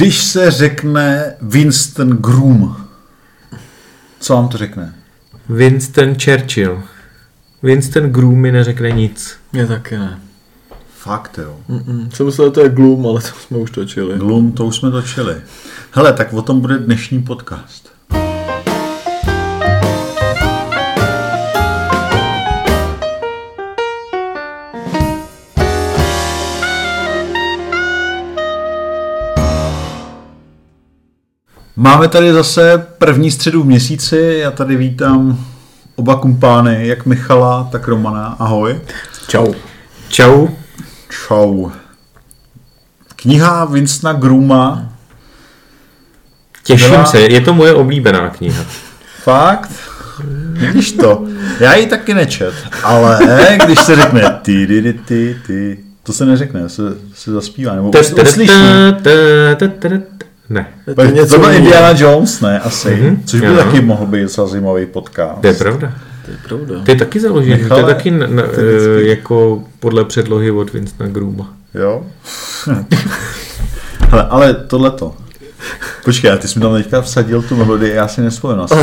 Když se řekne Winston Groom, co vám to řekne? Winston Churchill. Winston Groom mi neřekne nic. Mě taky ne. Fakt jo. Mm-mm. Jsem myslel, že to je Gloom, ale to jsme už točili. Gloom, to už jsme točili. Hele, tak o tom bude dnešní podcast. Máme tady zase první středu v měsíci. Já tady vítám oba kumpány, jak Michala, tak Romana. Ahoj. Čau. Čau. Čau. Kniha Winstona Grooma. Těším Byla- se, je to moje oblíbená kniha. Fakt? Vidíš to? Já ji taky nečet, ale když se řekne ty, ty, ty, ty, ty to se neřekne, se, se zaspívá, nebo uslyší. Ne, To je něco to byl. Indiana Jones, ne? Asi. Mhm, Což by taky mohl být docela zajímavý podcast. to je pravda. To je pravda. Ty taky založíš, to je taky na, na, vždycky- jako podle předlohy od Winstona Grooma. Jo? Hele, ale tohleto. Počkej, ty jsi mi tam teďka vsadil tu melodii, já si nespomenu asi.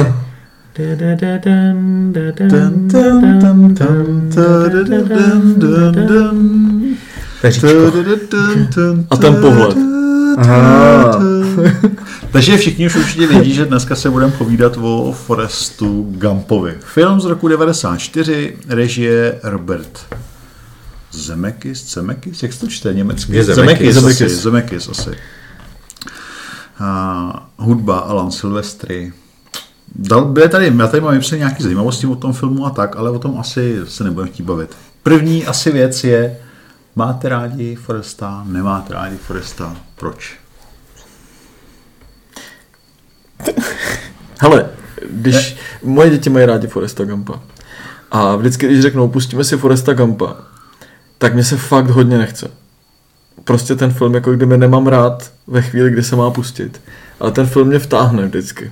Peříčko. A ten pohled. Aha. Takže všichni už určitě vědí, že dneska se budeme povídat o Forestu Gumpovi. Film z roku 94, režie Robert Zemeckis, Zemeckis, jak se to čte německy? Je Zemeckis. Zemeckis, asi. Zemeckis. Zemeckis asi. A, hudba Alan Silvestri. Dal, byly tady, já tady mám vypsané nějaké zajímavosti o tom filmu a tak, ale o tom asi se nebudeme chtít bavit. První asi věc je, máte rádi Foresta, nemáte rádi Foresta, proč? Hele, když moje děti mají rádi Foresta Gumpa a vždycky, když řeknou, pustíme si Foresta Gumpa, tak mě se fakt hodně nechce. Prostě ten film, jako kdyby nemám rád ve chvíli, kdy se má pustit. Ale ten film mě vtáhne vždycky.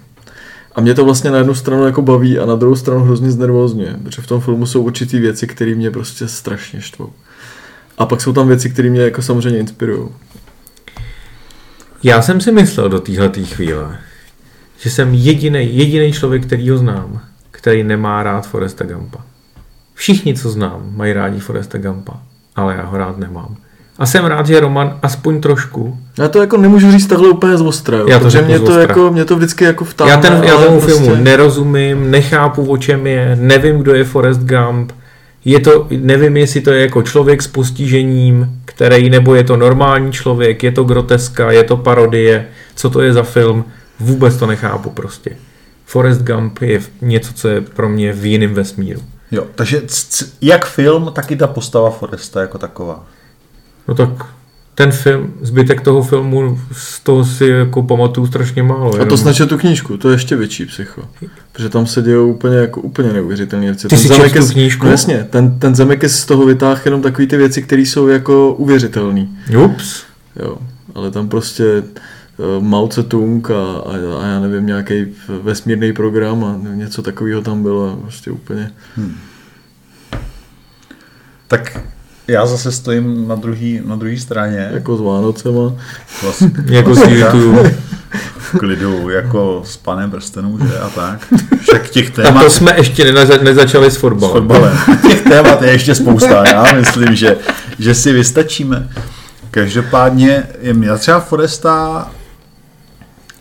A mě to vlastně na jednu stranu jako baví a na druhou stranu hrozně znervózňuje, protože v tom filmu jsou určitý věci, které mě prostě strašně štvou. A pak jsou tam věci, které mě jako samozřejmě inspirují. Já jsem si myslel do téhle chvíle, že jsem jediný, jediný člověk, který ho znám, který nemá rád Foresta Gumpa. Všichni, co znám, mají rádi Foresta Gumpa, ale já ho rád nemám. A jsem rád, že Roman aspoň trošku. Já to jako nemůžu říct takhle úplně z ostra, jo, Já to protože mě to, jako, mě to vždycky jako vtáhne. Já, ten, já tomu prostě... filmu nerozumím, nechápu, o čem je, nevím, kdo je Forrest Gump, je to, nevím, jestli to je jako člověk s postižením, který, nebo je to normální člověk, je to groteska, je to parodie, co to je za film, vůbec to nechápu prostě. Forrest Gump je něco, co je pro mě v jiném vesmíru. Jo, takže c- c- jak film, tak i ta postava Foresta jako taková. No tak ten film, zbytek toho filmu, z toho si jako pamatuju strašně málo. A to snačil tu knížku, to je ještě větší psycho. Protože tam se dějou úplně, jako, úplně neuvěřitelné věci. Ty jsi četl tu knížku? No jasně, ten, ten Zemeckis z toho vytáhl jenom takové ty věci, které jsou jako uvěřitelné. Ups. Jo, ale tam prostě Mao Tse-tung a, a, a, já nevím, nějaký vesmírný program a něco takového tam bylo. Prostě úplně. Tak já zase stojím na druhý, na druhý straně. Jako s Vánocema. Vlastně Jako z YouTube. v klidu, jako s panem prstenů, že a tak. Však těch A témat to jsme ještě neza, nezačali s s fotbalem. fotbalem. Těch témat je ještě spousta, já myslím, že, že si vystačíme. Každopádně je mě třeba Foresta,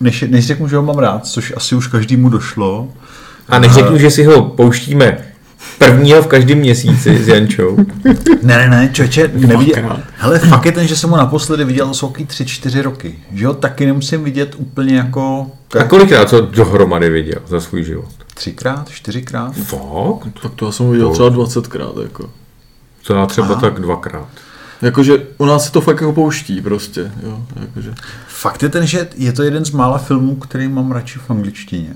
než, než řeknu, že ho mám rád, což asi už každému došlo, A než řeknu, že si ho pouštíme prvního v každém měsíci s Jančou. Ne, ne, ne, čoče, neviděl. Hele, fakt je ten, že jsem ho naposledy viděl, to jsou tři, čtyři roky. Že ho taky nemusím vidět úplně jako A kolikrát co dohromady viděl za svůj život? třikrát, čtyřikrát. Fakt? Tak to já jsem viděl třeba 20krát. Jako. To já třeba Aha. tak dvakrát. Jakože u nás se to fakt jako pouští prostě. Jo, jakože. Fakt je ten, že je to jeden z mála filmů, který mám radši v angličtině.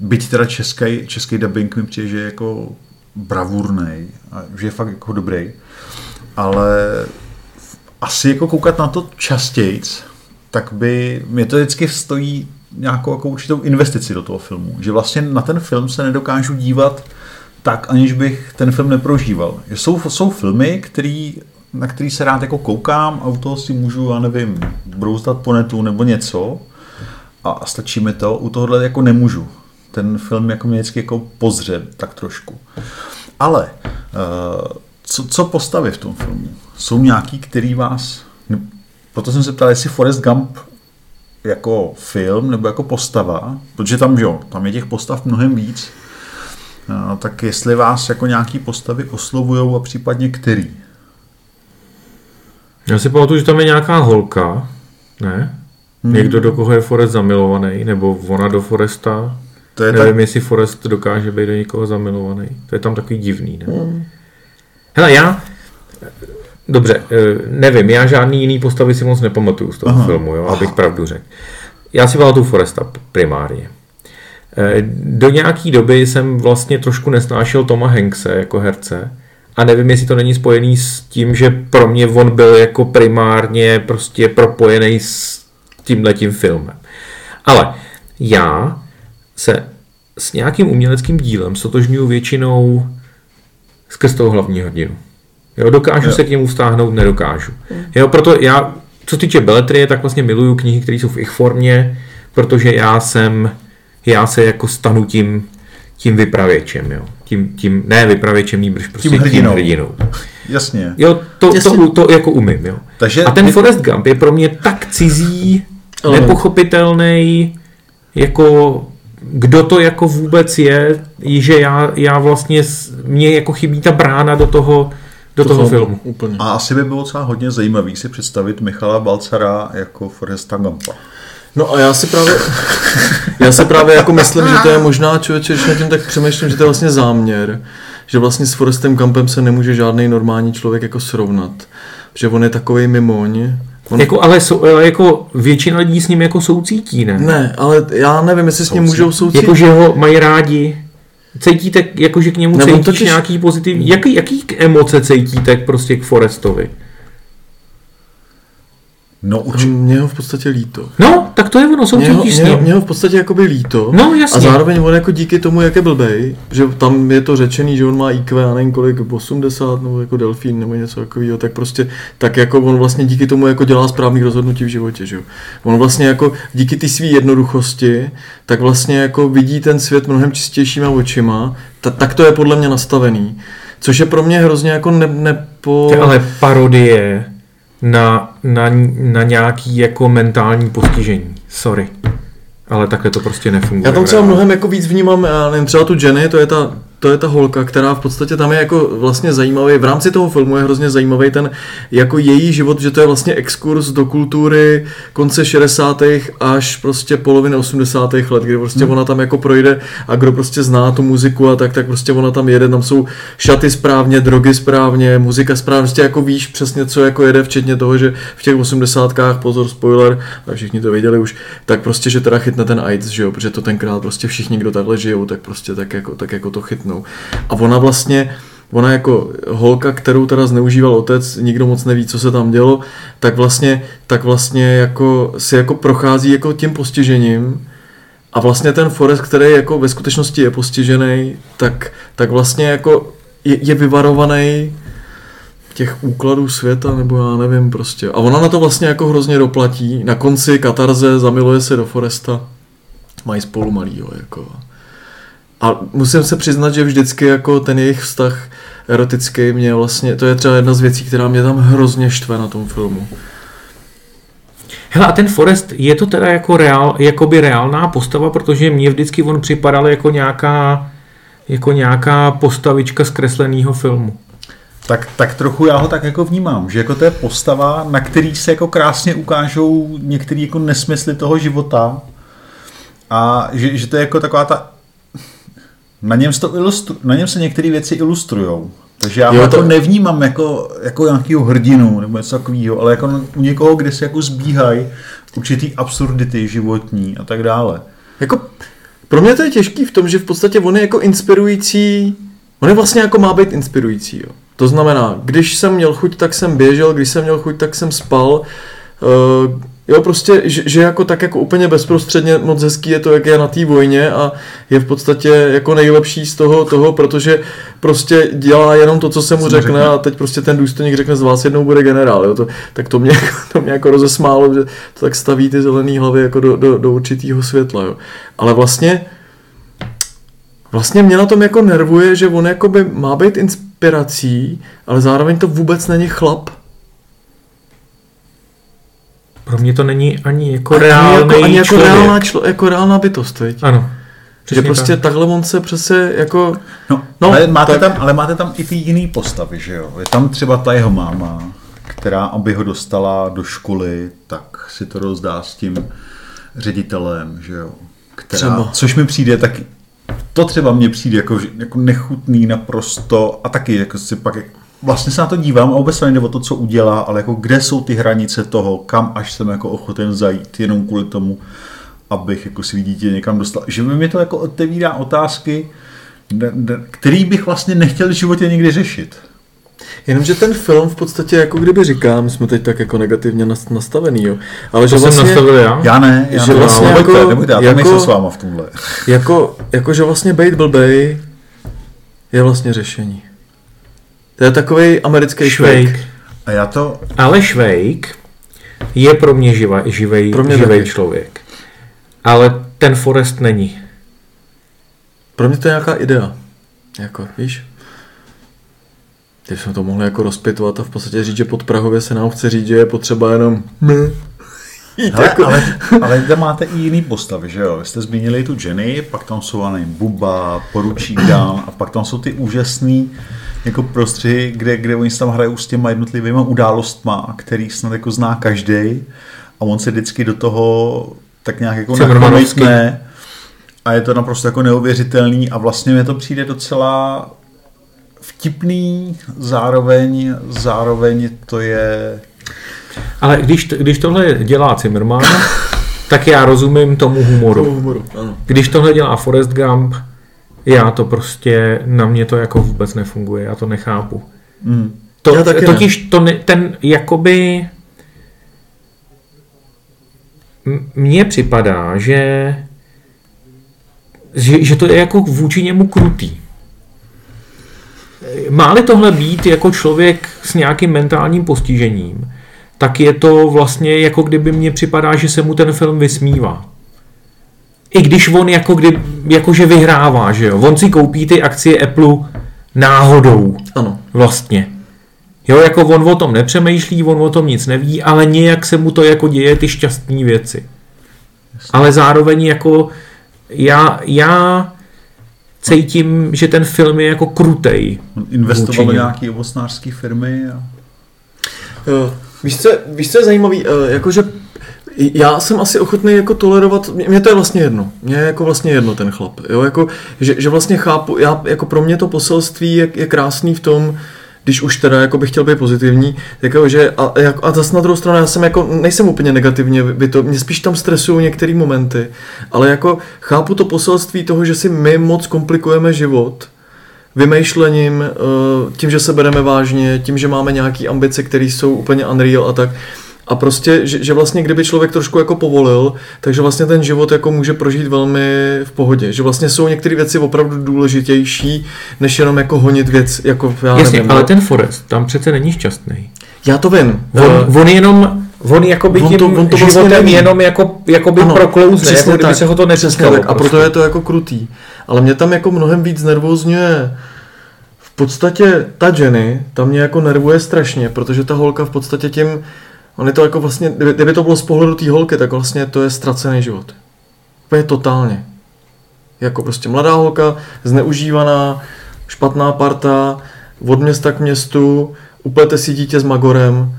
Byť teda český, český dubbing mi přijde, že je jako bravurnej že je fakt jako dobrý. Ale asi jako koukat na to častějc, tak by mě to vždycky stojí nějakou jako určitou investici do toho filmu. Že vlastně na ten film se nedokážu dívat tak, aniž bych ten film neprožíval. Jsou, jsou filmy, které na který se rád jako koukám a u toho si můžu, já nevím, brouzdat po netu nebo něco a stačí mi to, u tohohle jako nemůžu. Ten film jako mě vždycky jako pozře tak trošku. Ale uh, co, co postavy v tom filmu? Jsou nějaký, který vás... Proto jsem se ptal, jestli Forrest Gump jako film nebo jako postava, protože tam, jo, tam je těch postav mnohem víc, tak jestli vás jako nějaký postavy oslovují a případně který? Já si pamatuju, že tam je nějaká holka, ne? Hmm. Někdo, do koho je Forest zamilovaný, nebo ona do Foresta. To je Nevím, tak... jestli Forest dokáže být do někoho zamilovaný. To je tam takový divný, ne? Hmm. Hele, já... Dobře, eh, nevím, já žádný jiný postavy si moc nepamatuju z toho Aha. filmu, jo, abych Aha. pravdu řekl. Já si pamatuju Foresta primárně. Eh, do nějaký doby jsem vlastně trošku nesnášel Toma Hankse jako herce a nevím, jestli to není spojený s tím, že pro mě on byl jako primárně prostě propojený s tímhletím filmem. Ale já se s nějakým uměleckým dílem sotožňuji většinou skrz toho hlavního hrdinu. Jo, dokážu jo. se k němu vztáhnout, nedokážu. Jo, proto já, co se týče beletrie, tak vlastně miluju knihy, které jsou v ich formě, protože já jsem, já se jako stanu tím, tím vypravěčem, jo. Tím, tím, ne vypravěčem, nýbrž prostě tím hrdinou. Tím hrdinou. Jasně. Jo, to, Jasně. To, to, to jako umím, jo. Takže A ten my... Forrest Gump je pro mě tak cizí, nepochopitelný, jako kdo to jako vůbec je, že já, já vlastně, mě jako chybí ta brána do toho, do to toho filmu. Úplně. A asi by bylo docela hodně zajímavý si představit Michala Balcara jako Forresta Gumpa. No a já si právě, já si právě jako myslím, že to je možná člověče, když nad tím tak přemýšlím, že to je vlastně záměr, že vlastně s Forrestem Gumpem se nemůže žádný normální člověk jako srovnat, že on je takový mimoň, On... Jako, ale, sou, jako většina lidí s ním jako soucítí, ne? Ne, ale já nevím, jestli s ním můžou soucítit. Jako, že ho mají rádi. Cítíte, jako, že k němu Nebo cítíš totiž... nějaký pozitivní... Jaký, jaký emoce cítíte prostě k Forestovi? No, uč... Mě ho v podstatě líto. No, tak to je ono, soucítíš s ním. Mě ho v podstatě jakoby líto. No, jasně. A zároveň on jako díky tomu, jak je blbej, že tam je to řečený, že on má IQ, já nevím kolik, 80 nebo jako delfín nebo něco takového, tak prostě, tak jako on vlastně díky tomu jako dělá správný rozhodnutí v životě, že jo. On vlastně jako díky ty své jednoduchosti, tak vlastně jako vidí ten svět mnohem čistějšíma očima, ta, tak to je podle mě nastavený. Což je pro mě hrozně jako ne, nepo... Ale parodie na, na, na nějaký jako mentální postižení. Sorry. Ale takhle to prostě nefunguje. Já tam třeba mnohem jako víc vnímám, já nevím, třeba tu Jenny, to je ta to je ta holka, která v podstatě tam je jako vlastně zajímavý, v rámci toho filmu je hrozně zajímavý ten jako její život, že to je vlastně exkurs do kultury konce 60. až prostě poloviny 80. let, kdy prostě hmm. ona tam jako projde a kdo prostě zná tu muziku a tak, tak prostě ona tam jede, tam jsou šaty správně, drogy správně, muzika správně, prostě jako víš přesně, co jako jede, včetně toho, že v těch 80. pozor, spoiler, a všichni to věděli už, tak prostě, že teda chytne ten AIDS, že jo, protože to tenkrát prostě všichni, kdo takhle žijou, tak prostě tak jako, tak jako to chytne chytnou. A ona vlastně, ona jako holka, kterou teda zneužíval otec, nikdo moc neví, co se tam dělo, tak vlastně, tak vlastně jako si jako prochází jako tím postižením a vlastně ten Forest, který jako ve skutečnosti je postižený, tak, tak vlastně jako je, je vyvarovaný těch úkladů světa, nebo já nevím prostě. A ona na to vlastně jako hrozně doplatí. Na konci Katarze zamiluje se do Foresta. Mají spolu malýho, jako. A musím se přiznat, že vždycky jako ten jejich vztah erotický mě vlastně, to je třeba jedna z věcí, která mě tam hrozně štve na tom filmu. Hele, a ten Forest, je to teda jako reál, jakoby reálná postava, protože mě vždycky on připadal jako nějaká, jako nějaká postavička z kresleného filmu. Tak, tak trochu já ho tak jako vnímám, že jako to je postava, na který se jako krásně ukážou některé jako nesmysly toho života a že, že to je jako taková ta na něm, to ilustru, na něm se některé věci ilustrují. Takže já jo, to jako nevnímám jako, jako nějakého hrdinu nebo něco takového, ale jako u někoho, kde se jako zbíhají určitý absurdity životní a tak dále. Jako, pro mě to je těžký v tom, že v podstatě on je jako inspirující, on je vlastně jako má být inspirující. Jo. To znamená, když jsem měl chuť, tak jsem běžel, když jsem měl chuť, tak jsem spal, uh, Jo, prostě, že, že, jako tak jako úplně bezprostředně moc hezký je to, jak je na té vojně a je v podstatě jako nejlepší z toho, toho, protože prostě dělá jenom to, co se mu řekne, řekne a teď prostě ten důstojník řekne, z vás jednou bude generál, jo, to, tak to mě, to mě jako rozesmálo, že to tak staví ty zelené hlavy jako do, do, do určitého světla, jo. Ale vlastně vlastně mě na tom jako nervuje, že on jakoby má být inspirací, ale zároveň to vůbec není chlap. Pro mě to není ani jako Ani reálný jako, ani jako, člověk. reálná, člo, jako reálná bytost, viď? Ano. Že prostě tak. takhle on se přece jako... No, No, ale, máte tak- tam, ale máte tam i ty jiný postavy, že jo? Je tam třeba ta jeho máma, která, aby ho dostala do školy, tak si to rozdá s tím ředitelem, že jo? Která, Třeba. Což mi přijde taky, to třeba mně přijde jako, jako nechutný naprosto a taky jako si pak vlastně se na to dívám a vůbec se nejde o to, co udělá, ale jako kde jsou ty hranice toho, kam až jsem jako ochoten zajít, jenom kvůli tomu, abych jako svý dítě někam dostal. Že mi to jako otevírá otázky, který bych vlastně nechtěl v životě nikdy řešit. Jenomže ten film v podstatě jako kdyby říká, my jsme teď tak jako negativně nas- nastavený, jo. Ale že To jsem vlastně, nastavil já. Já ne, já Že ne, vlastně nebojte, jako- nebojte, já tam jako- nejsem s váma v tomhle. jako, jako že vlastně být blbej je vlastně řešení. To je takový americký švejk. Švejk. A já to, Ale Švejk je pro mě živa, živej, Pro mě živej taky. člověk. Ale ten Forest není. Pro mě to je nějaká idea. Jako, víš? Teď jsme to mohli jako rozpitovat a v podstatě říct, že pod Prahově se nám chce říct, že je potřeba jenom ne. Jít hele, jako, ale, ale tam máte i jiný postavy, že jo? Vy jste zmínili tu Jenny, pak tam jsou, nevím, Buba, Poručík Dan a pak tam jsou ty úžasný jako prostředí, kde, kde oni se tam hrajou s těma jednotlivými událostma, který snad jako zná každý a on se vždycky do toho tak nějak jako nakomejtne a je to naprosto jako neuvěřitelný a vlastně mi to přijde docela vtipný, zároveň, zároveň to je Ale když, když tohle dělá Zimmerman, tak já rozumím tomu humoru. humoru, ano. Když tohle dělá Forrest Gump, já to prostě, na mě to jako vůbec nefunguje, já to nechápu. mm, To, Já taky ne. totiž to ne, ten jakoby mně připadá, že, že že to je jako vůči němu krutý. Má-li tohle být jako člověk s nějakým mentálním postižením, tak je to vlastně jako kdyby mně připadá, že se mu ten film vysmívá. I když on jako kdy, jakože vyhrává, že jo. On si koupí ty akcie Apple náhodou Ano. vlastně. Jo, jako on o tom nepřemýšlí, on o tom nic neví, ale nějak se mu to jako děje ty šťastné věci. Ale zároveň jako já, já cítím, že ten film je jako krutej. on investoval do nějaký ovocnářský firmy a Jo. Víš, co, víš, co je zajímavý? Eh, Jakože já jsem asi ochotný jako tolerovat, mě- to je vlastně jedno, mě je jako vlastně jedno ten chlap, jo, jako, že, že vlastně chápu, já, jako pro mě to poselství je, je krásný v tom, když už teda jako bych chtěl být pozitivní, jako, že a, a zase na druhou stranu já jsem jako, nejsem úplně negativně, by to, mě spíš tam stresují některé momenty, ale jako chápu to poselství toho, že si my moc komplikujeme život, vymýšlením, eh, tím, že se bereme vážně, tím, že máme nějaké ambice, které jsou úplně unreal a tak. A prostě, že, že vlastně kdyby člověk trošku jako povolil, takže vlastně ten život jako může prožít velmi v pohodě. Že vlastně jsou některé věci opravdu důležitější, než jenom jako honit věc, jako já Jasně, nevím. ale no. ten Forest tam přece není šťastný. Já to vím. On, on jenom, on jakoby On tím to- on to vlastně životem neví. jenom jako, jakoby Ano, proklouzne, jako kdyby tak, se ho to netýkalo. tak. A prostě. proto je to jako krutý. Ale mě tam jako mnohem víc nervózňuje v podstatě ta Jenny, ta mě jako nervuje strašně, protože ta holka v podstatě tím, on je to jako vlastně, kdyby, kdyby to bylo z pohledu té holky, tak vlastně to je ztracený život. Úplně totálně. Jako prostě mladá holka, zneužívaná, špatná parta, od města k městu, uplete si dítě s Magorem,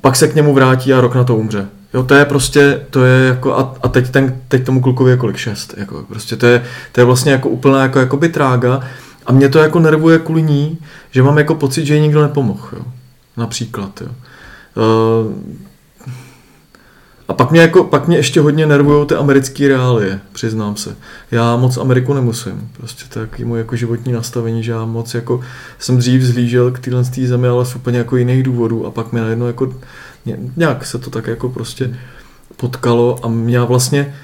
pak se k němu vrátí a rok na to umře. Jo, to je prostě, to je jako, a, a teď, ten, teď tomu klukovi je kolik šest, jako prostě to je, to je vlastně jako úplná jako, jakoby trága a mě to jako nervuje kvůli ní, že mám jako pocit, že jí nikdo nepomohl, jo. Například, jo. Uh, a pak mě, jako, pak mě ještě hodně nervují ty americké reálie, přiznám se. Já moc Ameriku nemusím. Prostě to je jako životní nastavení, že já moc jako jsem dřív zhlížel k téhle té zemi, ale z úplně jako jiných důvodů a pak mi najednou jako ně- nějak se to tak jako prostě potkalo a mě vlastně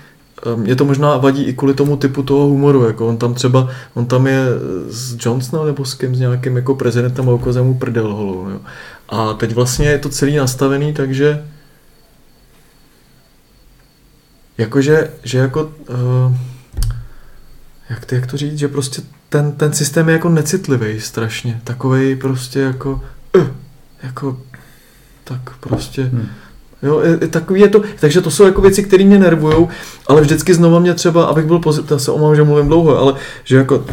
eh, mě to možná vadí i kvůli tomu typu toho humoru, jako on tam třeba, on tam je s Johnsonem nebo s kým, s nějakým jako prezidentem a ukaze mu prdel holou, jo. A teď vlastně je to celý nastavený, takže jakože, že jako, uh, jak, to, jak to říct, že prostě ten, ten systém je jako necitlivý strašně, takovej prostě jako, uh, jako, tak prostě, hmm. Jo, takový je to, takže to jsou jako věci, které mě nervují, ale vždycky znova mě třeba, abych byl pozitivní, se omám, že mluvím dlouho, ale že jako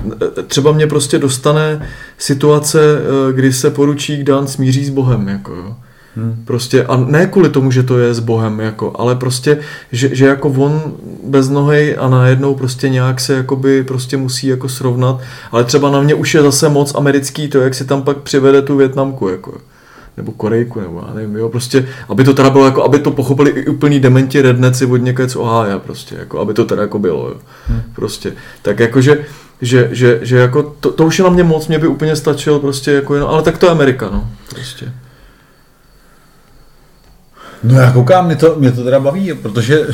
třeba mě prostě dostane situace, eh, kdy se poručík Dan smíří s Bohem, jako jo. Hmm. Prostě, a ne kvůli tomu, že to je s Bohem, jako, ale prostě, že, že jako on bez nohy a najednou prostě nějak se jakoby prostě musí jako srovnat, ale třeba na mě už je zase moc americký to, jak si tam pak přivede tu Větnamku, jako nebo Korejku, nebo já nevím, jo, prostě, aby to teda bylo jako, aby to pochopili i úplný dementi redneci od někud z Ohája, prostě, jako, aby to teda jako bylo, jo, hmm. prostě, tak jakože, že, že, že jako to, to, už je na mě moc, mě by úplně stačilo prostě jako jenom, ale tak to je Amerika, no, prostě. No já koukám, mě to, mě to teda baví, protože...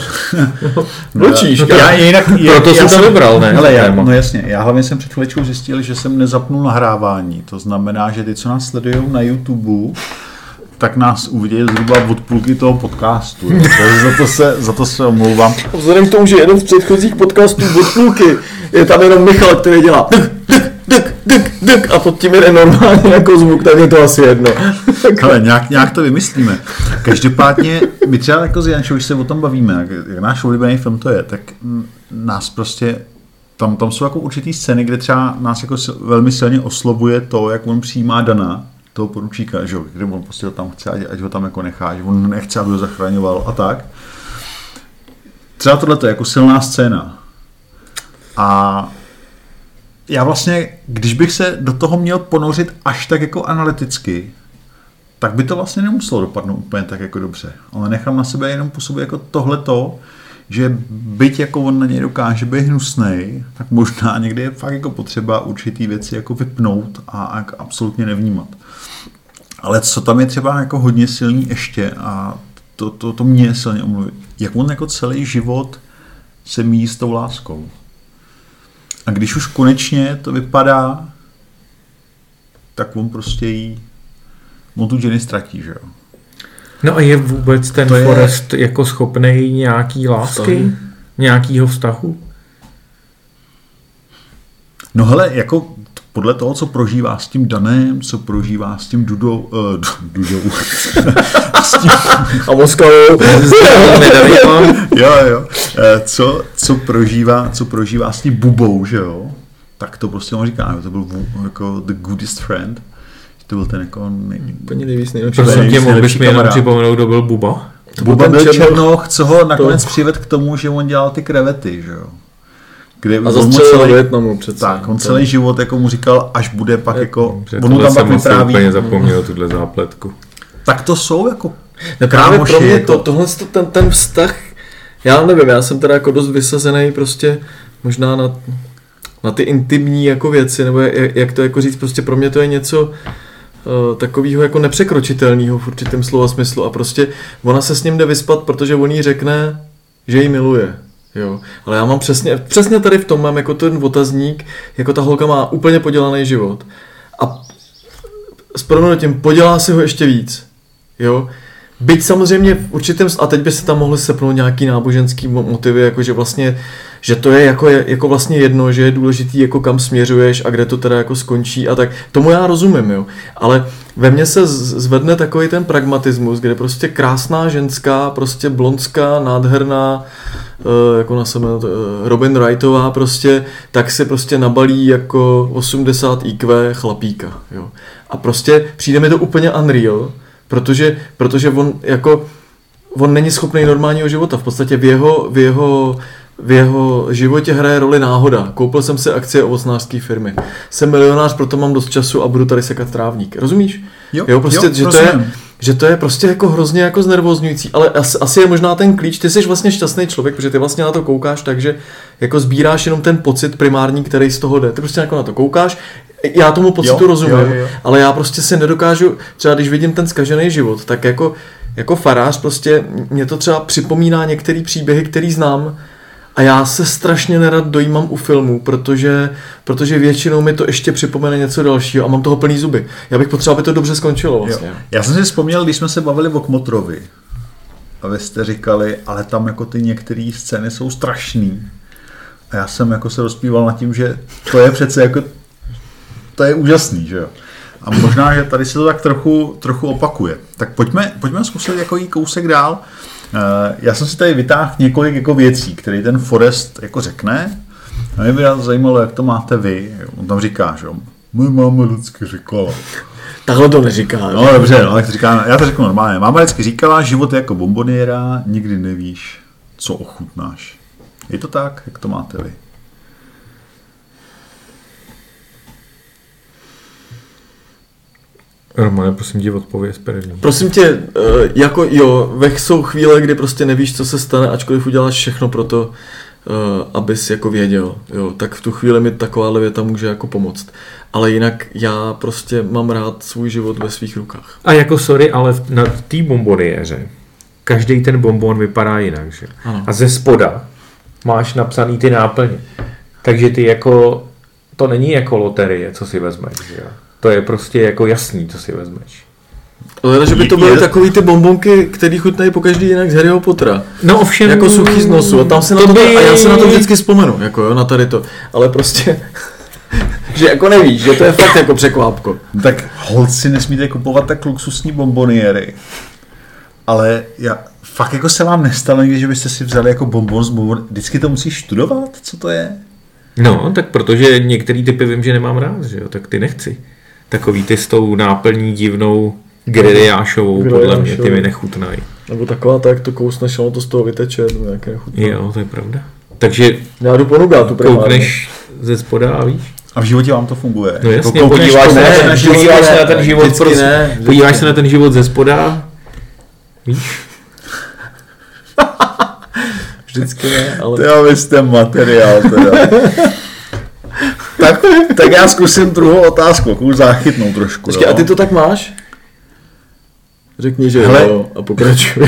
Mlčíš, no, já, jinak, já, Proto jsem to vybral, ne? Ale já, no jasně, já hlavně jsem před chvíličkou zjistil, že jsem nezapnul nahrávání. To znamená, že ty, co nás sledují na YouTube, tak nás uvidějí zhruba od půlky toho podcastu. Jo. Takže za to se, za to se omlouvám. Vzhledem k tomu, že jeden z předchozích podcastů od půlky je tam jenom Michal, který dělá dyk, dyk, dyk a pod tím jde normálně jako zvuk, tak je to asi jedno. Ale nějak, nějak to vymyslíme. Každopádně, my třeba jako s Jančou, když se o tom bavíme, jak, jak náš oblíbený film to je, tak nás prostě tam, tam jsou jako určitý scény, kde třeba nás jako velmi silně oslovuje to, jak on přijímá Dana, toho poručíka, že kde on prostě ho tam chce, ať, ať ho tam jako nechá, že on nechce, aby ho zachraňoval a tak. Třeba tohle je jako silná scéna. A já vlastně, když bych se do toho měl ponořit až tak jako analyticky, tak by to vlastně nemuselo dopadnout úplně tak jako dobře. Ale nechám na sebe jenom působit jako tohleto, že byť jako on na něj dokáže být hnusnej, tak možná někdy je fakt jako potřeba určitý věci jako vypnout a, a absolutně nevnímat. Ale co tam je třeba jako hodně silný ještě a to, to, to mě silně omluví, jak on jako celý život se míjí s tou láskou. A když už konečně to vypadá, tak on prostě jí, on tu Jenny ztratí, že jo. No a je vůbec ten to Forest je... jako schopný nějaký lásky? Vztahu. Nějakýho vztahu? No hele, jako podle toho, co prožívá s tím Danem, co prožívá s tím Dudou, uh, Dudou, s tím, a Moskavou, jo, jo, uh, co, co, prožívá, co prožívá s tím Bubou, že jo, tak to prostě on říká, to byl jako the goodest friend, to byl ten jako nej... Úplně nejvíc nejlepší. Prosím tě, mohl bys mi jenom připomenout, kdo byl Buba? To Buba byl Černoch, co ho nakonec to... přived k tomu, že on dělal ty krevety, že jo. Kde a zastřelil celý, Větnamu přece. Tak, on celý život jako mu říkal, až bude pak je, jako, on mu tam pak vypráví. úplně zapomněl tuhle zápletku. Tak to jsou jako No právě pro mě to, tohle ten, ten vztah, já nevím, já jsem teda jako dost vysazený prostě možná na, na ty intimní jako věci, nebo jak, jak to jako říct, prostě pro mě to je něco uh, takového jako nepřekročitelného v určitém slova smyslu a prostě ona se s ním jde vyspat, protože on jí řekne, že ji miluje. Jo, ale já mám přesně, přesně tady v tom mám jako ten otazník, jako ta holka má úplně podělaný život. A s proměnutím podělá si ho ještě víc. Jo, Byť samozřejmě v určitém, a teď by se tam mohly sepnout nějaký náboženský motivy, jako že vlastně, že to je jako, jako vlastně jedno, že je důležitý, jako kam směřuješ a kde to teda jako skončí a tak. Tomu já rozumím, jo. Ale ve mně se zvedne takový ten pragmatismus, kde prostě krásná ženská, prostě blondská, nádherná, eh, jako na sebe, eh, Robin Wrightová prostě, tak se prostě nabalí jako 80 IQ chlapíka, jo. A prostě přijde mi to úplně unreal, protože, protože on jako on není schopný normálního života. V podstatě v jeho, v jeho v jeho životě hraje roli náhoda. Koupil jsem si akcie ovocnářské firmy. Jsem milionář, proto mám dost času a budu tady sekat trávník. Rozumíš? Jo, jo prostě, jo, že, to je, že to je prostě jako hrozně jako znervozňující, ale asi, asi je možná ten klíč, ty jsi vlastně šťastný člověk, protože ty vlastně na to koukáš tak, že jako sbíráš jenom ten pocit primární, který z toho jde. Ty prostě jako na to koukáš, já tomu pocitu jo, rozumím, jo, jo. ale já prostě si nedokážu, třeba když vidím ten skažený život, tak jako jako farář prostě mě to třeba připomíná některé příběhy, který znám a já se strašně nerad dojímám u filmů, protože, protože většinou mi to ještě připomene něco dalšího a mám toho plný zuby. Já bych potřeboval, aby to dobře skončilo vlastně. Jo. Já jsem si vzpomněl, když jsme se bavili o Kmotrovi, a vy jste říkali, ale tam jako ty některé scény jsou strašný. A já jsem jako se rozpíval nad tím, že to je přece jako, to je úžasný, že jo. A možná, že tady se to tak trochu, trochu opakuje. Tak pojďme, pojďme zkusit jako jít kousek dál. Eh, Já jsem si tady vytáhl několik jako věcí, které ten Forest jako řekne. A mě by nás zajímalo, jak to máte vy. On tam říká, že jo, můj máma vždycky říkala. Takhle to neříká. No dobře, no, tak to říká, já to řeknu normálně. Máma vždycky říkala, život je jako bomboniera, nikdy nevíš, co ochutnáš. Je to tak, jak to máte vy? Romane, prosím tě, odpověz první. Prosím tě, eh, jako jo, vech jsou chvíle, kdy prostě nevíš, co se stane, ačkoliv uděláš všechno pro to, eh, abys jako věděl, jo, tak v tu chvíli mi taková věta může jako pomoct. Ale jinak já prostě mám rád svůj život ve svých rukách. A jako sorry, ale v- na té bomboniéře každý ten bonbon vypadá jinak, že? Ano. A ze spoda máš napsaný ty náplně. Takže ty jako, to není jako loterie, co si vezmeš, že jo? To je prostě jako jasný, co si vezmeš. Ale že by to byly takový ty bonbonky, který chutnají po každý jinak z Harryho Pottera. No ovšem... Jako suchý z nosu. A tam se na to, by... a já se na to vždycky vzpomenu, jako jo, na tady to. Ale prostě, že jako nevíš, že to je fakt jako překvápko. Tak holci nesmíte kupovat tak luxusní bomboniéry. Ale já, fakt jako se vám nestalo někdy, že byste si vzali jako bonbon z bonbon. Vždycky to musíš studovat, co to je? No, tak protože některý typy vím, že nemám rád, že jo? Tak ty nechci. Takový ty s tou náplní divnou griliášovou, podle mě, ty mi nechutnají. Nebo taková tak, jak to kousneš, ono to z toho vyteče, to nějaké nechutná. Jo, to je pravda. Takže Já jdu po nugátu primárně. koukneš ze spoda a víš? A v životě vám to funguje? No jasně, koukneš podíváš se, to- na ne, ten, vždycky podíváš se ne, na ten život, vždycky prostě, ne, vždycky podíváš ne. se na ten život ze spoda, víš? Vždycky ne, ale... Jo, vy jste materiál teda. tak, tak já zkusím druhou otázku, takovou záchytnou trošku. Jo. a ty to tak máš? Řekni, že Hele. jo a pokračuj.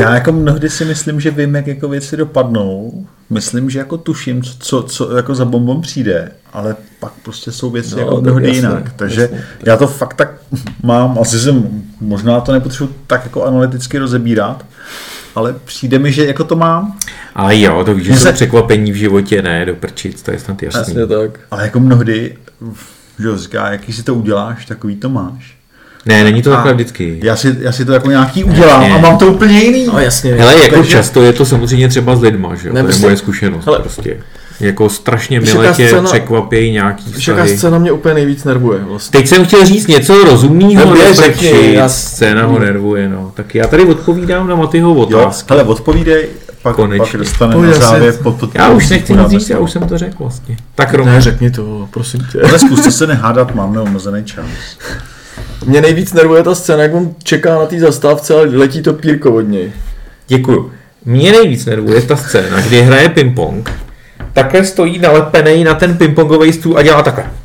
Já jako mnohdy si myslím, že vím, jak jako věci dopadnou. Myslím, že jako tuším, co, co, jako za bombom přijde, ale pak prostě jsou věci No, jako mnohdy jasně, jinak. Takže jasně. já to fakt tak mám, asi jsem, možná to nepotřebuji tak jako analyticky rozebírat, ale přijde mi, že jako to mám, Ale jo, to víš, že se- překvapení v životě, ne, do prčic, to je snad jasný. Jasně tak. ale jako mnohdy, že jo, říká, jaký si to uděláš, takový to máš. Ne, není to A takhle vždycky. Já si, já si to jako nějaký udělám Ne. a mám to úplně jiný. No jasně. Hele, jako Takže- často je to samozřejmě třeba s lidma, že jo? Ne, to je prostě- moje zkušenost hele, prostě. Jako strašně jaká tě scéna- překvapějí nějaký jaká vztahy. scéna mě úplně nejvíc nervuje vlastně. Teď jsem chtěl říct něco rozumného, No, běž, řekni, já- scéna ho nervuje, no. Tak já tady odpovídám na Matyho Jo, otázky. hele, odpovídej, pak, Konečně. pak dostane Pojď, na závěr pod, pod Já už nechci nic říct, já už jsem to řekl vlastně. Tak Roman, Ne, řekni to, prosím tě. Ale zkuste se nehádat, mám neomezený čas. Mě nejvíc nervuje ta scéna, jak on čeká na té zastávce, ale letí to pírko od něj. děkuju. Mě nejvíc nervuje ta scéna, kdy hraje ping-pong, takhle stojí nalepený na ten pingpongový stůl a dělá takhle.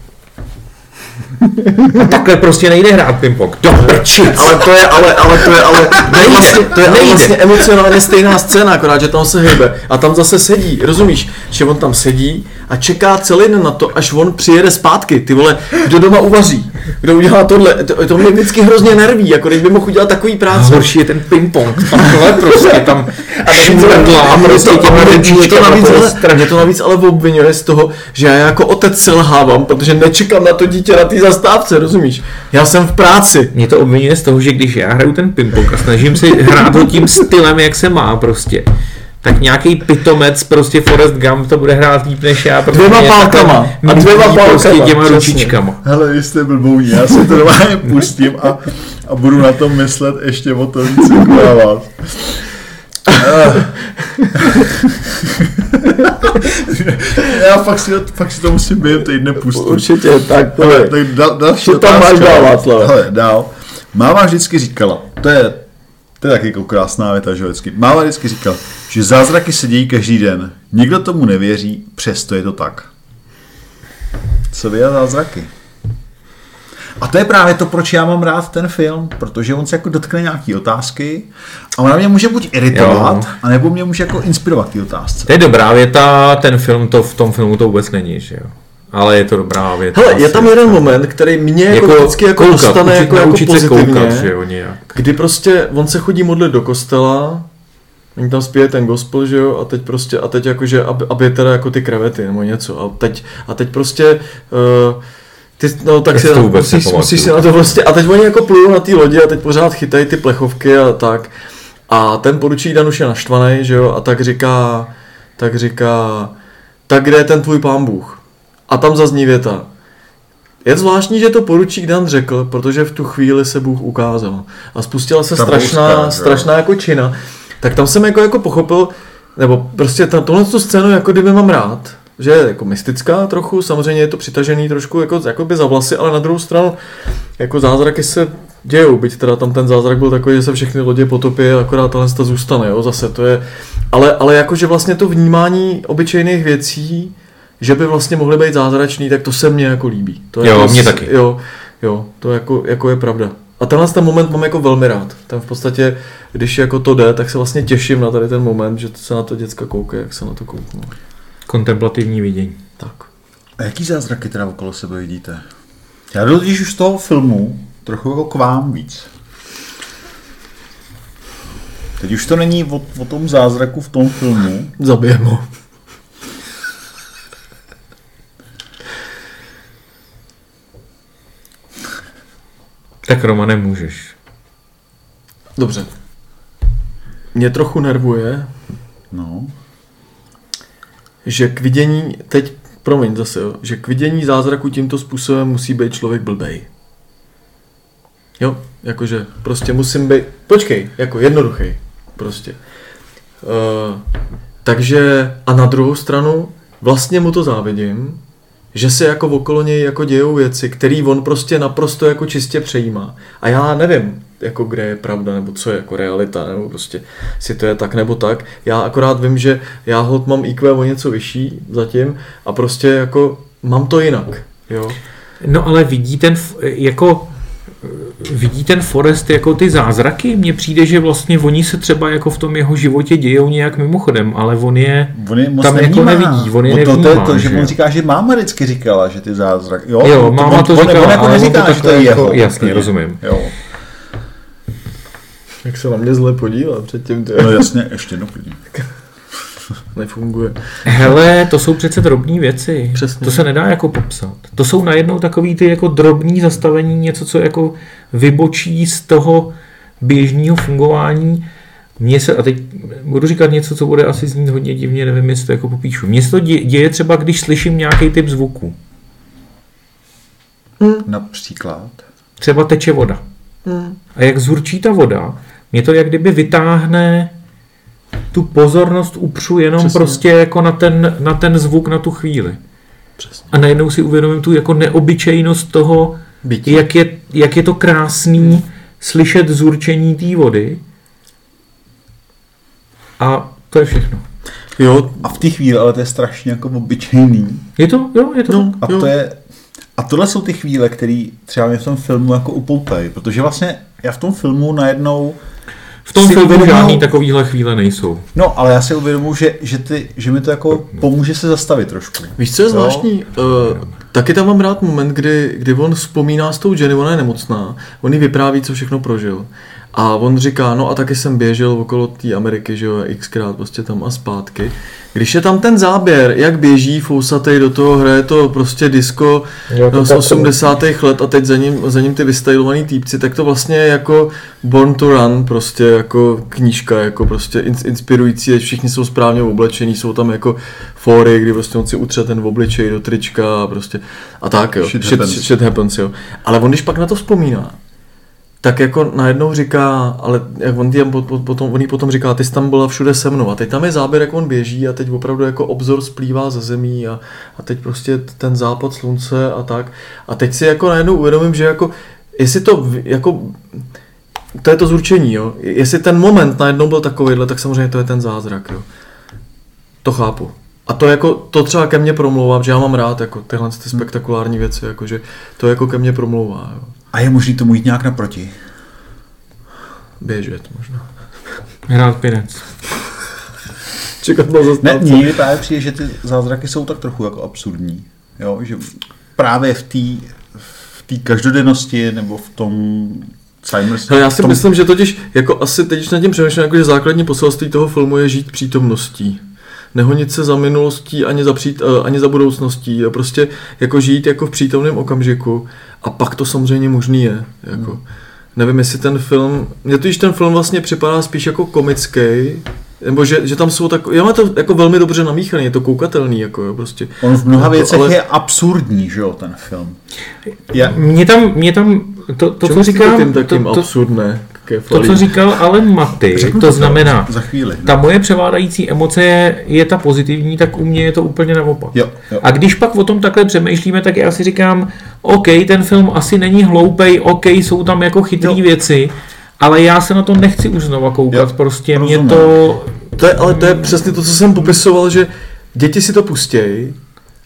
A takhle prostě nejde hrát ping-pong. Do prčic. Ale to je, ale, ale to je, ale to je vlastně, to je Nejde. vlastně emocionálně stejná scéna, akorát, že tam se hejbe. A tam zase sedí, rozumíš? Že on tam sedí a čeká celý den na to, až on přijede zpátky. Ty vole, kdo doma uvaří? Kdo udělá tohle? To, to mě vždycky hrozně nerví, jako když by mohl udělat takový A práci. horší je ten ping-pong. Takhle prostě tam A šmrdlá prostě to, těma mě, to navíc, ale, mě to navíc ale obvinuje z toho, že já jako otec selhávám, protože nečekám na to dítě na té zastávce, rozumíš? Já jsem v práci. Mě to obvinuje z toho, že když já hraju ten ping-pong a snažím se hrát ho tím stylem, jak se má prostě, tak nějaký pitomec, prostě Forrest Gump to bude hrát líp než já, protože Dvěma pálkama. A dvěma prostě pálkama, těma přesně. ručičkama. Hele, vy jste blbouni, já si to normálně pustím a, a budu na tom myslet ještě o to víc jako vás. Já fakt si, to, fakt si to musím během týdne pustit. Určitě, tak to je. tak dal, další Co tam máš dál, Václav? Hele, dál. Máma vždycky říkala, to je, to je taky jako krásná věta, že vždycky. Máma vždycky říkala, že zázraky se dějí každý den. Nikdo tomu nevěří, přesto je to tak. Co vy a zázraky? A to je právě to, proč já mám rád ten film, protože on se jako dotkne nějaký otázky a ona mě může buď iritovat, Jo. anebo mě může jako inspirovat ty otázce. To je dobrá věta, ten film to v tom filmu to vůbec není, že jo. Ale je to dobrá věta. Hele, je tam jeden moment, který mě jako, jako vždycky jako koukat, dostane učit- jako, jako pozitivně, koukat, že jo, nějak. kdy prostě on se chodí modlit do kostela, Oni tam zpívají ten gospel, že jo, a teď prostě, a teď jakože, aby, aby teda jako ty krevety nebo něco, a teď, a teď prostě, uh, ty, no tak si, to musíš, musíš si na to prostě, a teď oni jako plujou na té lodi a teď pořád chytají ty plechovky a tak. A ten poručík Dan už je naštvaný, že jo, a tak říká, tak říká, tak kde je ten tvůj pán Bůh? A tam zazní věta, je zvláštní, že to poručík Dan řekl, protože v tu chvíli se Bůh ukázal. A spustila se Ta strašná, bouřka, že jo. strašná jako čina. Tak tam jsem jako, jako pochopil, nebo prostě ta, tohle tu scénu jako kdyby mám rád, že je jako mystická trochu, samozřejmě je to přitažený trošku jako, jako by za vlasy, ale na druhou stranu jako zázraky se dějou, byť teda tam ten zázrak byl takový, že se všechny lodě potopí a akorát tahle ta zůstane, jo, zase to je, ale, ale jakože vlastně to vnímání obyčejných věcí, že by vlastně mohly být zázračný, tak to se mně jako líbí. To Jo, jako, mně taky. Jo, jo, to jako, jako je pravda. A tenhle ten moment mám jako velmi rád. Ten v podstatě, když jako to jde, tak se vlastně těším na tady ten moment, že se na to děcka koukají, jak se na to kouknou. Kontemplativní vidění. Tak. A jaký zázraky teda okolo sebe vidíte? Já totiž už z toho filmu trochu jako k vám víc. Teď už to není o, o tom zázraku v tom filmu, Zabijem ho. Tak Romane můžeš. Dobře. Mě trochu nervuje, no. Že k vidění, teď, promiň zase, jo, že k vidění zázraku tímto způsobem musí být člověk blbej. Jo, jakože prostě musím být, počkej, jako jednoduchý, prostě. Uh, takže a na druhou stranu vlastně mu to závidím, že se jako okolo něj jako dějou věci, které on prostě naprosto jako čistě přejímá. A já nevím, jako kde je pravda, nebo co je jako realita, nebo prostě si to je tak nebo tak. Já akorát vím, že já hod mám IQ o něco vyšší zatím a prostě jako mám to jinak. Jo. No ale vidí ten, jako vidí ten Forest jako ty zázraky? Mně přijde, že vlastně oni se třeba jako v tom jeho životě dějou nějak mimochodem, ale on je On je moc tam jako nevnímá. nevidí, on je to, to, to, nevnímá, to, že že on říká, že máma vždycky říkala, že ty zázrak. Jo, Jo, on, máma to on, říkala, on jako ale on to neříká, že to takhle je jako- jeho. jasně, úplně. rozumím. Jo. Jak se na mě zle podíval předtím, to No jasně, ještě jedno klidně. nefunguje. Hele, to jsou přece drobné věci. Přesně. To se nedá jako popsat. To jsou najednou takový ty jako drobný zastavení, něco, co jako vybočí z toho běžného fungování. Mně se, a teď budu říkat něco, co bude asi znít hodně divně, nevím, jestli to jako popíšu. Mně se to dě- děje třeba, když slyším nějaký typ zvuku. Například. Třeba teče voda. Hmm. A jak zhurčí ta voda, mě to jak kdyby vytáhne tu pozornost upřu jenom Přesně. Prostě jako na ten, na ten zvuk na tu chvíli. Přesně. A najednou si uvědomím tu jako neobyčejnost toho, Bytí. jak je, jak je to krásný slyšet zurčení té vody. A to je všechno. Jo, A v té chvíli, ale to je strašně jako obyčejný. Je to? Jo, je to No. A Jo. to je... A tohle jsou ty chvíle, které třeba mě v tom filmu jako upoutají, protože vlastně já v tom filmu najednou V tom filmu uvědomuju- žádný takovýhle chvíle nejsou. No, ale já si uvědomuji, že, že, ty, že mi to jako pomůže se zastavit trošku. Víš, co je zvláštní? Uh, taky tam mám rád moment, kdy, kdy on vzpomíná s tou Jenny, ona je nemocná, on jí vypráví, co všechno prožil. A on říká, no a taky jsem běžel okolo té Ameriky, že jo, xkrát prostě tam a zpátky. Když je tam ten záběr, jak běží fousatej do toho, hraje to prostě disco Jo, to no, z tak- 80. let a teď za ním, za ním ty vystylovaný týpci, tak to vlastně je jako Born to Run, prostě jako knížka, jako prostě ins- inspirující, všichni jsou správně oblečení, jsou tam jako fóry, kdy prostě on si utře ten obličej do trička a prostě a tak jo, Shit shit, happens. shit, shit happens, jo. Ale on když pak na to vzpomíná, tak jako najednou říká, ale jak on, po- potom, on jí potom říká, ty jsi tam byla všude se mnou a teď tam je záběr, jak on běží a teď opravdu jako obzor splývá ze zemí a, a teď prostě ten západ slunce a tak a teď si jako najednou uvědomím, že jako jestli to jako to je to zurčení, jo. Jestli ten moment najednou byl takovýhle, tak samozřejmě to je ten zázrak, jo. To chápu. A to jako, to třeba ke mně promlouvá, že já mám rád jako tyhle ty spektakulární věci, jako že to jako ke mně promlouvá. Jo. A je možný tomu jít nějak naproti? Běžet možná. Hrát pinec. Čekat na Ne, zastávce. mně právě přijde, že ty zázraky jsou tak trochu jako absurdní. Jo? Že právě v té v té každodennosti nebo v tom Simers, Hele, já si tom, myslím, že totiž jako asi teď už nad tím přemýšlím, jako, že základní poselství toho filmu je žít přítomností. Nehonit se za minulostí ani za, přít, eh, ani za budoucností. A prostě jako žít jako v přítomném okamžiku. A pak to samozřejmě možný je. Jako. Hmm. Nevím, jestli ten film, mně totiž ten film vlastně připadá spíš jako komický, nebo že, že tam jsou tak, já mám to jako velmi dobře namíchaný, je to koukatelný, jako jo, prostě. on v mnoha Jako, věcech ale- je absurdní, že jo, ten film. Je, Mě tam, mě tam to, to co říkám, tím to, takým to, absurdné? To, co říkal ale Maty, Řeknu to znamená, Za chvíli. ta moje převládající emoce je, je ta pozitivní, tak u mě je to úplně naopak. Jo, jo. A když pak o tom takhle přemýšlíme, tak já si říkám, OK, ten film asi není hloupej, OK, jsou tam jako chytré Jo. věci, ale já se na to nechci už znova koukat, Jo, prostě mě rozumím. to... To je, ale to je přesně to, co jsem popisoval, že děti si to pustějí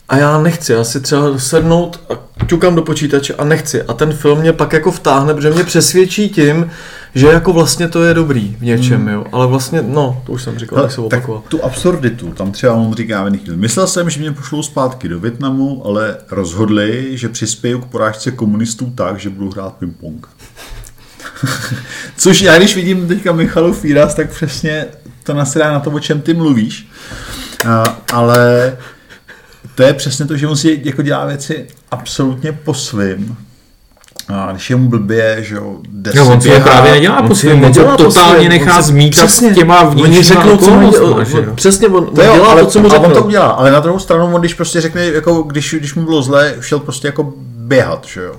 a já nechci, já si třeba sednout a ťukám do počítače a nechci. A ten film mě pak jako vtáhne, protože mě přesvědčí tím, že jako vlastně to je dobrý v něčem, jo. Ale vlastně, no, to už jsem říkal, Hele, se tak opakoval. tu absurditu, tam třeba on říká v chvíli, myslel jsem, že mě pošlou zpátky do Větnamu, ale rozhodli, že přispěju k porážce komunistů tak, že budu hrát ping-pong. Což já, když vidím teďka Michalův výraz, tak přesně to nasedá na to, o čem ty mluvíš. A, ale to je přesně to, že on si jako dělá věci absolutně po svým. A když je mu blbě, že jo, jde No, on si je právě nedělá on po svým, on to totálně svém, nechá on zmítat přesně, s těma vnitřníma řeknou, co on, jo. přesně, on, on To jo, dělá ale, to, co mu ale on to udělá, ale na druhou stranu, on když prostě řekne, jako když, když mu bylo zle, šel prostě jako běhat, že jo.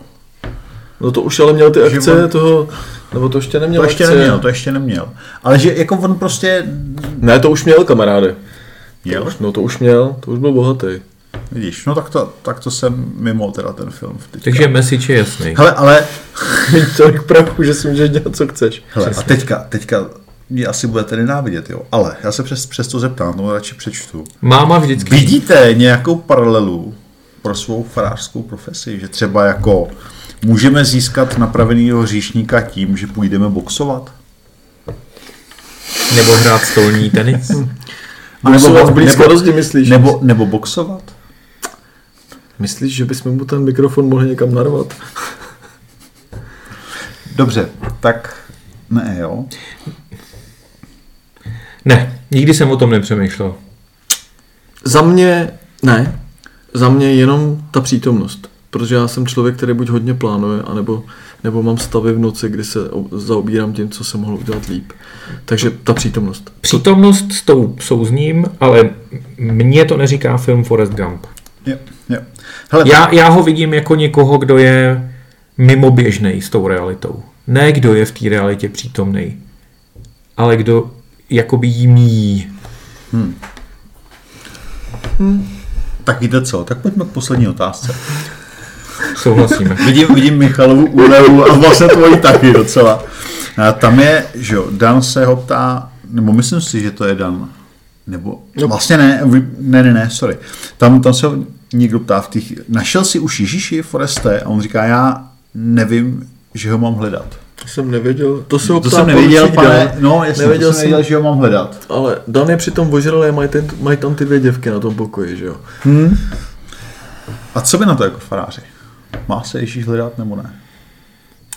No to už ale měl ty Že akce on- toho, nebo to ještě neměl To ještě akce. neměl, to ještě neměl. Ale že jako on prostě Ne, to už měl kamaráde. jel, No to už měl, to už byl bohatý. vidíš, no tak to, tak to jsem mimo teda ten film. Teďka. Takže message je jasný. Hele, ale, tolik prachu, že si můžeš dělat, co chceš. hele, a teďka, teďka mě asi budete nenávidět, jo. Ale já se přes, přes to zeptám, to radši přečtu. Máma vždycky... Vidíte nějakou paralelu pro svou farářskou profesi, že třeba jako můžeme získat napravenýho hříšníka tím, že půjdeme boxovat? Nebo hrát stolní tenis. A nebo, Boxovat v nebo, blízkosti, myslíš? nebo, nebo boxovat? Myslíš, že bychom mu ten mikrofon mohli někam narvat? Dobře, tak ne, jo. Ne, nikdy jsem o tom nepřemýšlel. Za mě ne. Za mě jenom ta přítomnost. Protože já jsem člověk, který buď hodně plánuje, anebo, nebo mám stavy v noci, kdy se zaobírám tím, co jsem mohl udělat líp. Takže ta přítomnost. Přítomnost s tou souzním, ale mně to neříká film Forrest Gump. Jo, jo. Hele, Já, já ho vidím jako někoho, kdo je mimoběžný s tou realitou. Ne kdo je v té realitě přítomný, ale kdo jakoby jí míjí. tak víte co, tak pojďme k poslední otázce. Souhlasíme. Vidím, vidím Michalovu úlevu a vlastně tvoji taky docela. A tam je, že jo, Dan se ho ptá, nebo myslím si, že to je Dan, nebo No. vlastně ne, vy- ne, ne, ne, sorry. Tam, tam se ho někdo ptá v těch, našel si už Ježíši Foreste a on říká, já nevím, že ho mám hledat. To jsem nevěděl. To se ho To jsem nevěděl, pane, no jasně, Nevěděl to jsem nevěděl, že ho mám hledat. Ale Dan je přitom ožralý, mají, ten, mají tam ty dvě děvky na tom pokoji, že jo? A co by na to jako faráři? Má se Ježíš hledat nebo ne?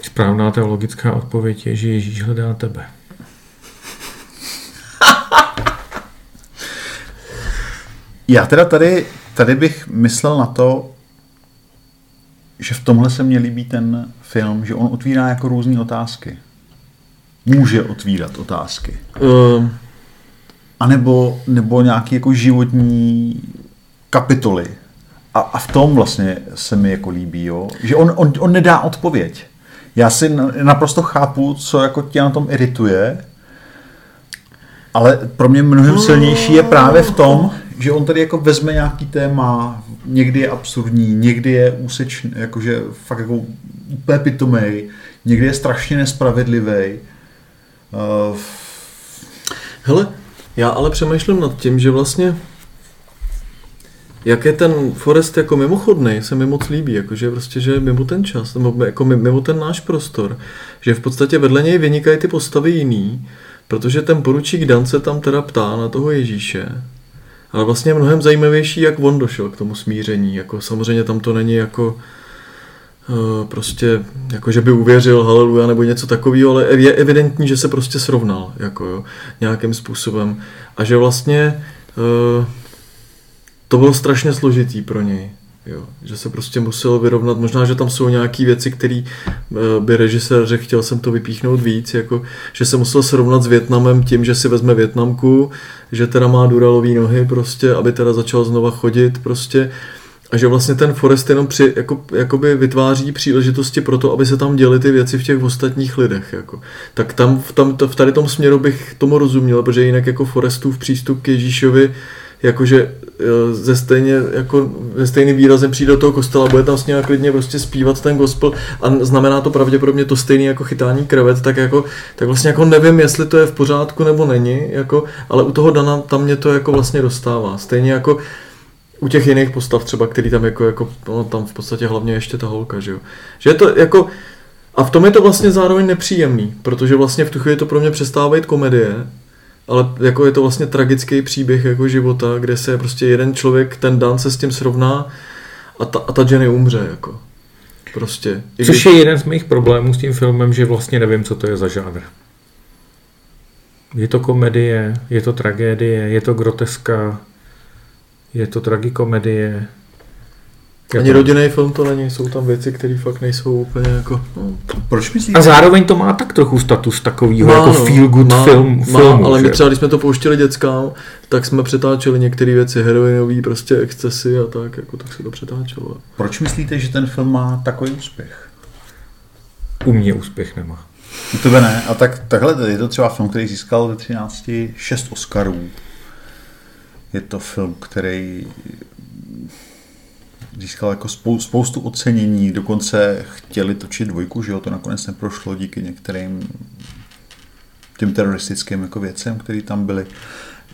Správná teologická odpověď je, že Ježíš hledá tebe. Já teda tady, tady bych myslel na to, že v tomhle se mně líbí ten film, že on otvírá jako různé otázky. Může otvírat otázky. Um, A nebo, nebo nějaké jako životní kapitoly. A, a v tom vlastně se mi jako líbí, jo? že on, on, on nedá odpověď. Já si na- naprosto chápu, co jako tě na tom irituje, ale pro mě mnohem silnější je právě v tom, že on tady jako vezme nějaký téma, někdy je absurdní, někdy je úsečný, jakože fakt jako úplně pitomej, někdy je strašně nespravedlivý. Uh, hele, já ale přemýšlím nad tím, že vlastně jak je ten Forest jako mimochodný, se mi moc líbí, jako že prostě, že mimo ten čas, nebo jako mimo ten náš prostor, že v podstatě vedle něj vynikají ty postavy jiný, protože ten poručík Dan se tam teda ptá na toho Ježíše, ale vlastně je mnohem zajímavější, jak on došel k tomu smíření, jako samozřejmě tam to není jako eh, prostě, jako že by uvěřil haleluja nebo něco takového, ale je evidentní, že se prostě srovnal, jako jo, nějakým způsobem. A že vlastně uh, to bylo strašně složitý pro něj. Jo, že se prostě musel vyrovnat, možná, že tam jsou nějaké věci, které eh, by režisér řekl, chtěl jsem to vypíchnout víc, jako, že se musel srovnat s Větnamem tím, že si vezme Větnamku, že teda má duralový nohy prostě, aby teda začal znova chodit prostě a že vlastně ten Forest jenom při, jako, jakoby vytváří příležitosti pro to, aby se tam děly ty věci v těch ostatních lidech. Jako. Tak tam v, tam v tady tom směru bych tomu rozuměl, protože jinak jako Forestův přístup k Ježíšovi jakože ze stejně, jako ze stejný výrazem přijde do toho kostela, bude tam s ním klidně prostě zpívat ten gospel a znamená to pravděpodobně to stejné jako chytání krevet, tak jako, tak vlastně jako nevím, jestli to je v pořádku nebo není, jako, ale u toho Dana tam mě to jako vlastně dostává. Stejně jako u těch jiných postav třeba, který tam jako, jako no, tam v podstatě hlavně ještě ta holka, že jo. Že je to jako, a v tom je to vlastně zároveň nepříjemný, protože vlastně v tu chvíli to pro mě přestává být komedie, ale jako je to vlastně tragický příběh jako života, kde se prostě jeden člověk, ten Dan se s tím srovná a ta, a ta Jenny umře jako. Prostě. I Což když... je jeden z mých problémů s tím filmem, že vlastně nevím, co to je za žánr. Je to komedie, je to tragédie, je to groteska, je to tragikomedie, ani rodinný film to není, jsou tam věci, které fakt nejsou úplně jako... No. Proč myslíte? A zároveň to má tak trochu status takového jako no, feel good má, film, má, filmu, ale my třeba, když jsme to pouštěli dětskám, tak jsme přetáčeli některé věci, heroinový prostě excesy a tak, jako tak se to přetáčelo. Proč myslíte, že ten film má takový úspěch? U mě úspěch nemá. U tebe ne. A tak takhle je to třeba film, který získal ve 13 šest Oscarů. Je to film, který získal jako spou, spoustu ocenění, dokonce chtěli točit dvojku, že jo, to nakonec neprošlo díky některým těm teroristickým jako věcem, které tam byly.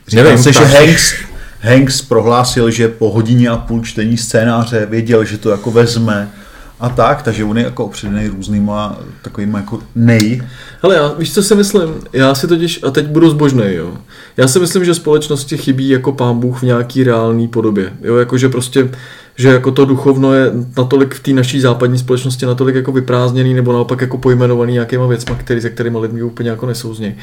Říkal Nevím, se, že Hanks, Hanks prohlásil, že po hodině a půl čtení scénáře věděl, že to jako vezme a tak, takže on je jako opředený různýma takovýma jako nej. Hele, já, víš, co si myslím? Já si totiž, a teď budu zbožnej, jo. Já si myslím, že společnosti chybí jako pán Bůh v nějaký reálný podobě. Jo, jakože prostě že jako to duchovno je natolik v té naší západní společnosti natolik jako vyprázdněný nebo naopak jako pojmenovaný nějakýma věcma, který, se kterými lidmi úplně jako nesouznějí.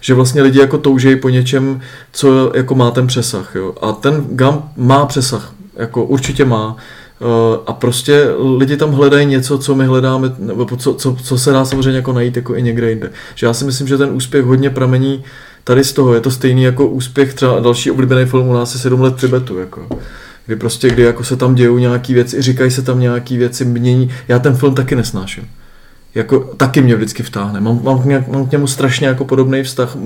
Že vlastně lidi jako toužejí po něčem, co jako má ten přesah. Jo? A ten GAM má přesah, jako určitě má. Eh, a prostě lidi tam hledají něco, co my hledáme, nebo co, co, co se dá samozřejmě jako najít jako i někde jinde. Že já si myslím, že ten úspěch hodně pramení tady z toho. Je to stejný jako úspěch třeba další oblíbený film u nás je 7 let Tibetu. Jako kdy prostě, kdy jako se tam dějou nějaký věci, říkají se tam nějaký věci, mění. Já ten film taky nesnáším. Jako, taky mě vždycky vtáhne. Mám, mám, k, mám k němu strašně jako podobný vztah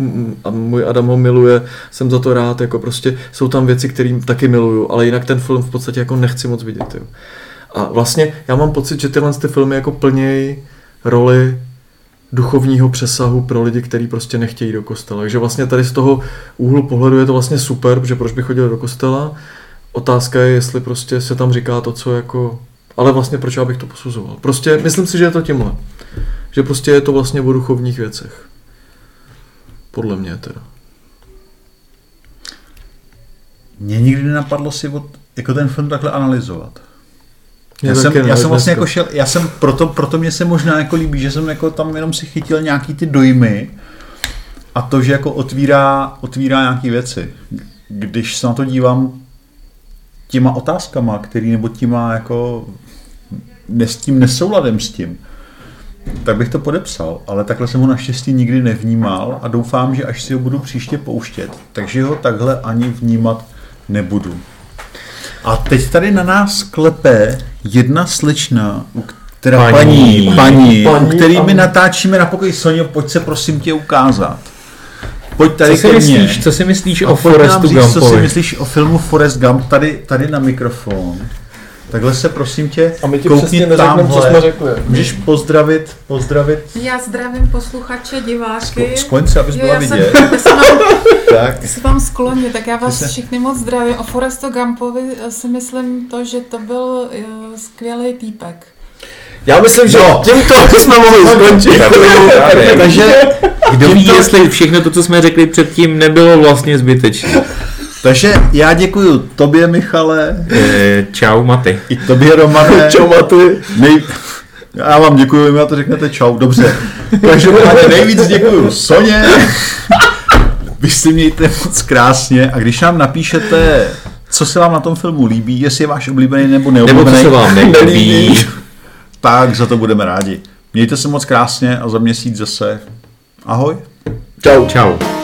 a můj Adam ho miluje, jsem za to rád, jako prostě jsou tam věci, které taky miluju, ale jinak ten film v podstatě jako nechci moc vidět. Jo. A vlastně já mám pocit, že tyhle ty filmy jako plnějí roli duchovního přesahu pro lidi, kteří prostě nechtějí do kostela. Takže vlastně tady z toho úhlu pohledu je to vlastně super, protože proč by chodil do kostela, Otázka je, jestli prostě se tam říká to, co jako... Ale vlastně proč já bych to posuzoval? Prostě myslím si, že je to tímhle. Že prostě je to vlastně o duchovních věcech. Podle mě teda. Mě nikdy nenapadlo si od, jako ten film takhle analyzovat. Já jsem, já jsem vlastně jako šel, já jsem, proto, proto mě se možná jako líbí, že jsem jako tam jenom si chytil nějaký ty dojmy a to, že jako otvírá, otvírá nějaké věci. Když se na to dívám těma otázkama, který nebo těma jako ne, s tím nesouladem s tím, tak bych to podepsal, ale takhle jsem ho naštěstí nikdy nevnímal a doufám, že až si ho budu příště pouštět, takže ho takhle ani vnímat nebudu. A teď tady na nás klepe jedna slečna, která paní, paní, paní, paní u který my natáčíme na pokoji Sonio, pojď se prosím tě ukázat. Pojď tady co si, myslíš, co si myslíš o Forestu Gumpovi? Co si myslíš o filmu Forest Gump tady, tady na mikrofon? takhle se prosím tě A my ti koukni přesně neřekneme, co tamhle. jsme řekli. Můžeš pozdravit, pozdravit Já zdravím posluchače, diváky. skloň se, abys Jo, byla já jsem, vidět. já jsem vám, Tak, já se vám skloně, tak já vás se- všechny moc zdravím. O Forestu Gumpovi eh, si myslím to, že to byl uh, skvělý týpek. Já myslím, že No. tímto jsme mohli skončit. takže Kdo ví, jestli všechno to, co jsme řekli předtím, nebylo vlastně zbytečné. Takže já děkuji tobě, Michale, Eh, čau, Maty. i tobě, Romane. Čau, Maty. Nej... Já vám děkuji, vy to řeknete čau, dobře. Každopádně nejvíc děkuji Soně. Vy si mějte moc krásně a když nám napíšete, co se vám na tom filmu líbí, jestli je váš oblíbený nebo Nebo co neoblíbený, se vám nelíbí. Tak za to budeme rádi. Mějte se moc krásně a za měsíc zase ahoj. Čau. Čau.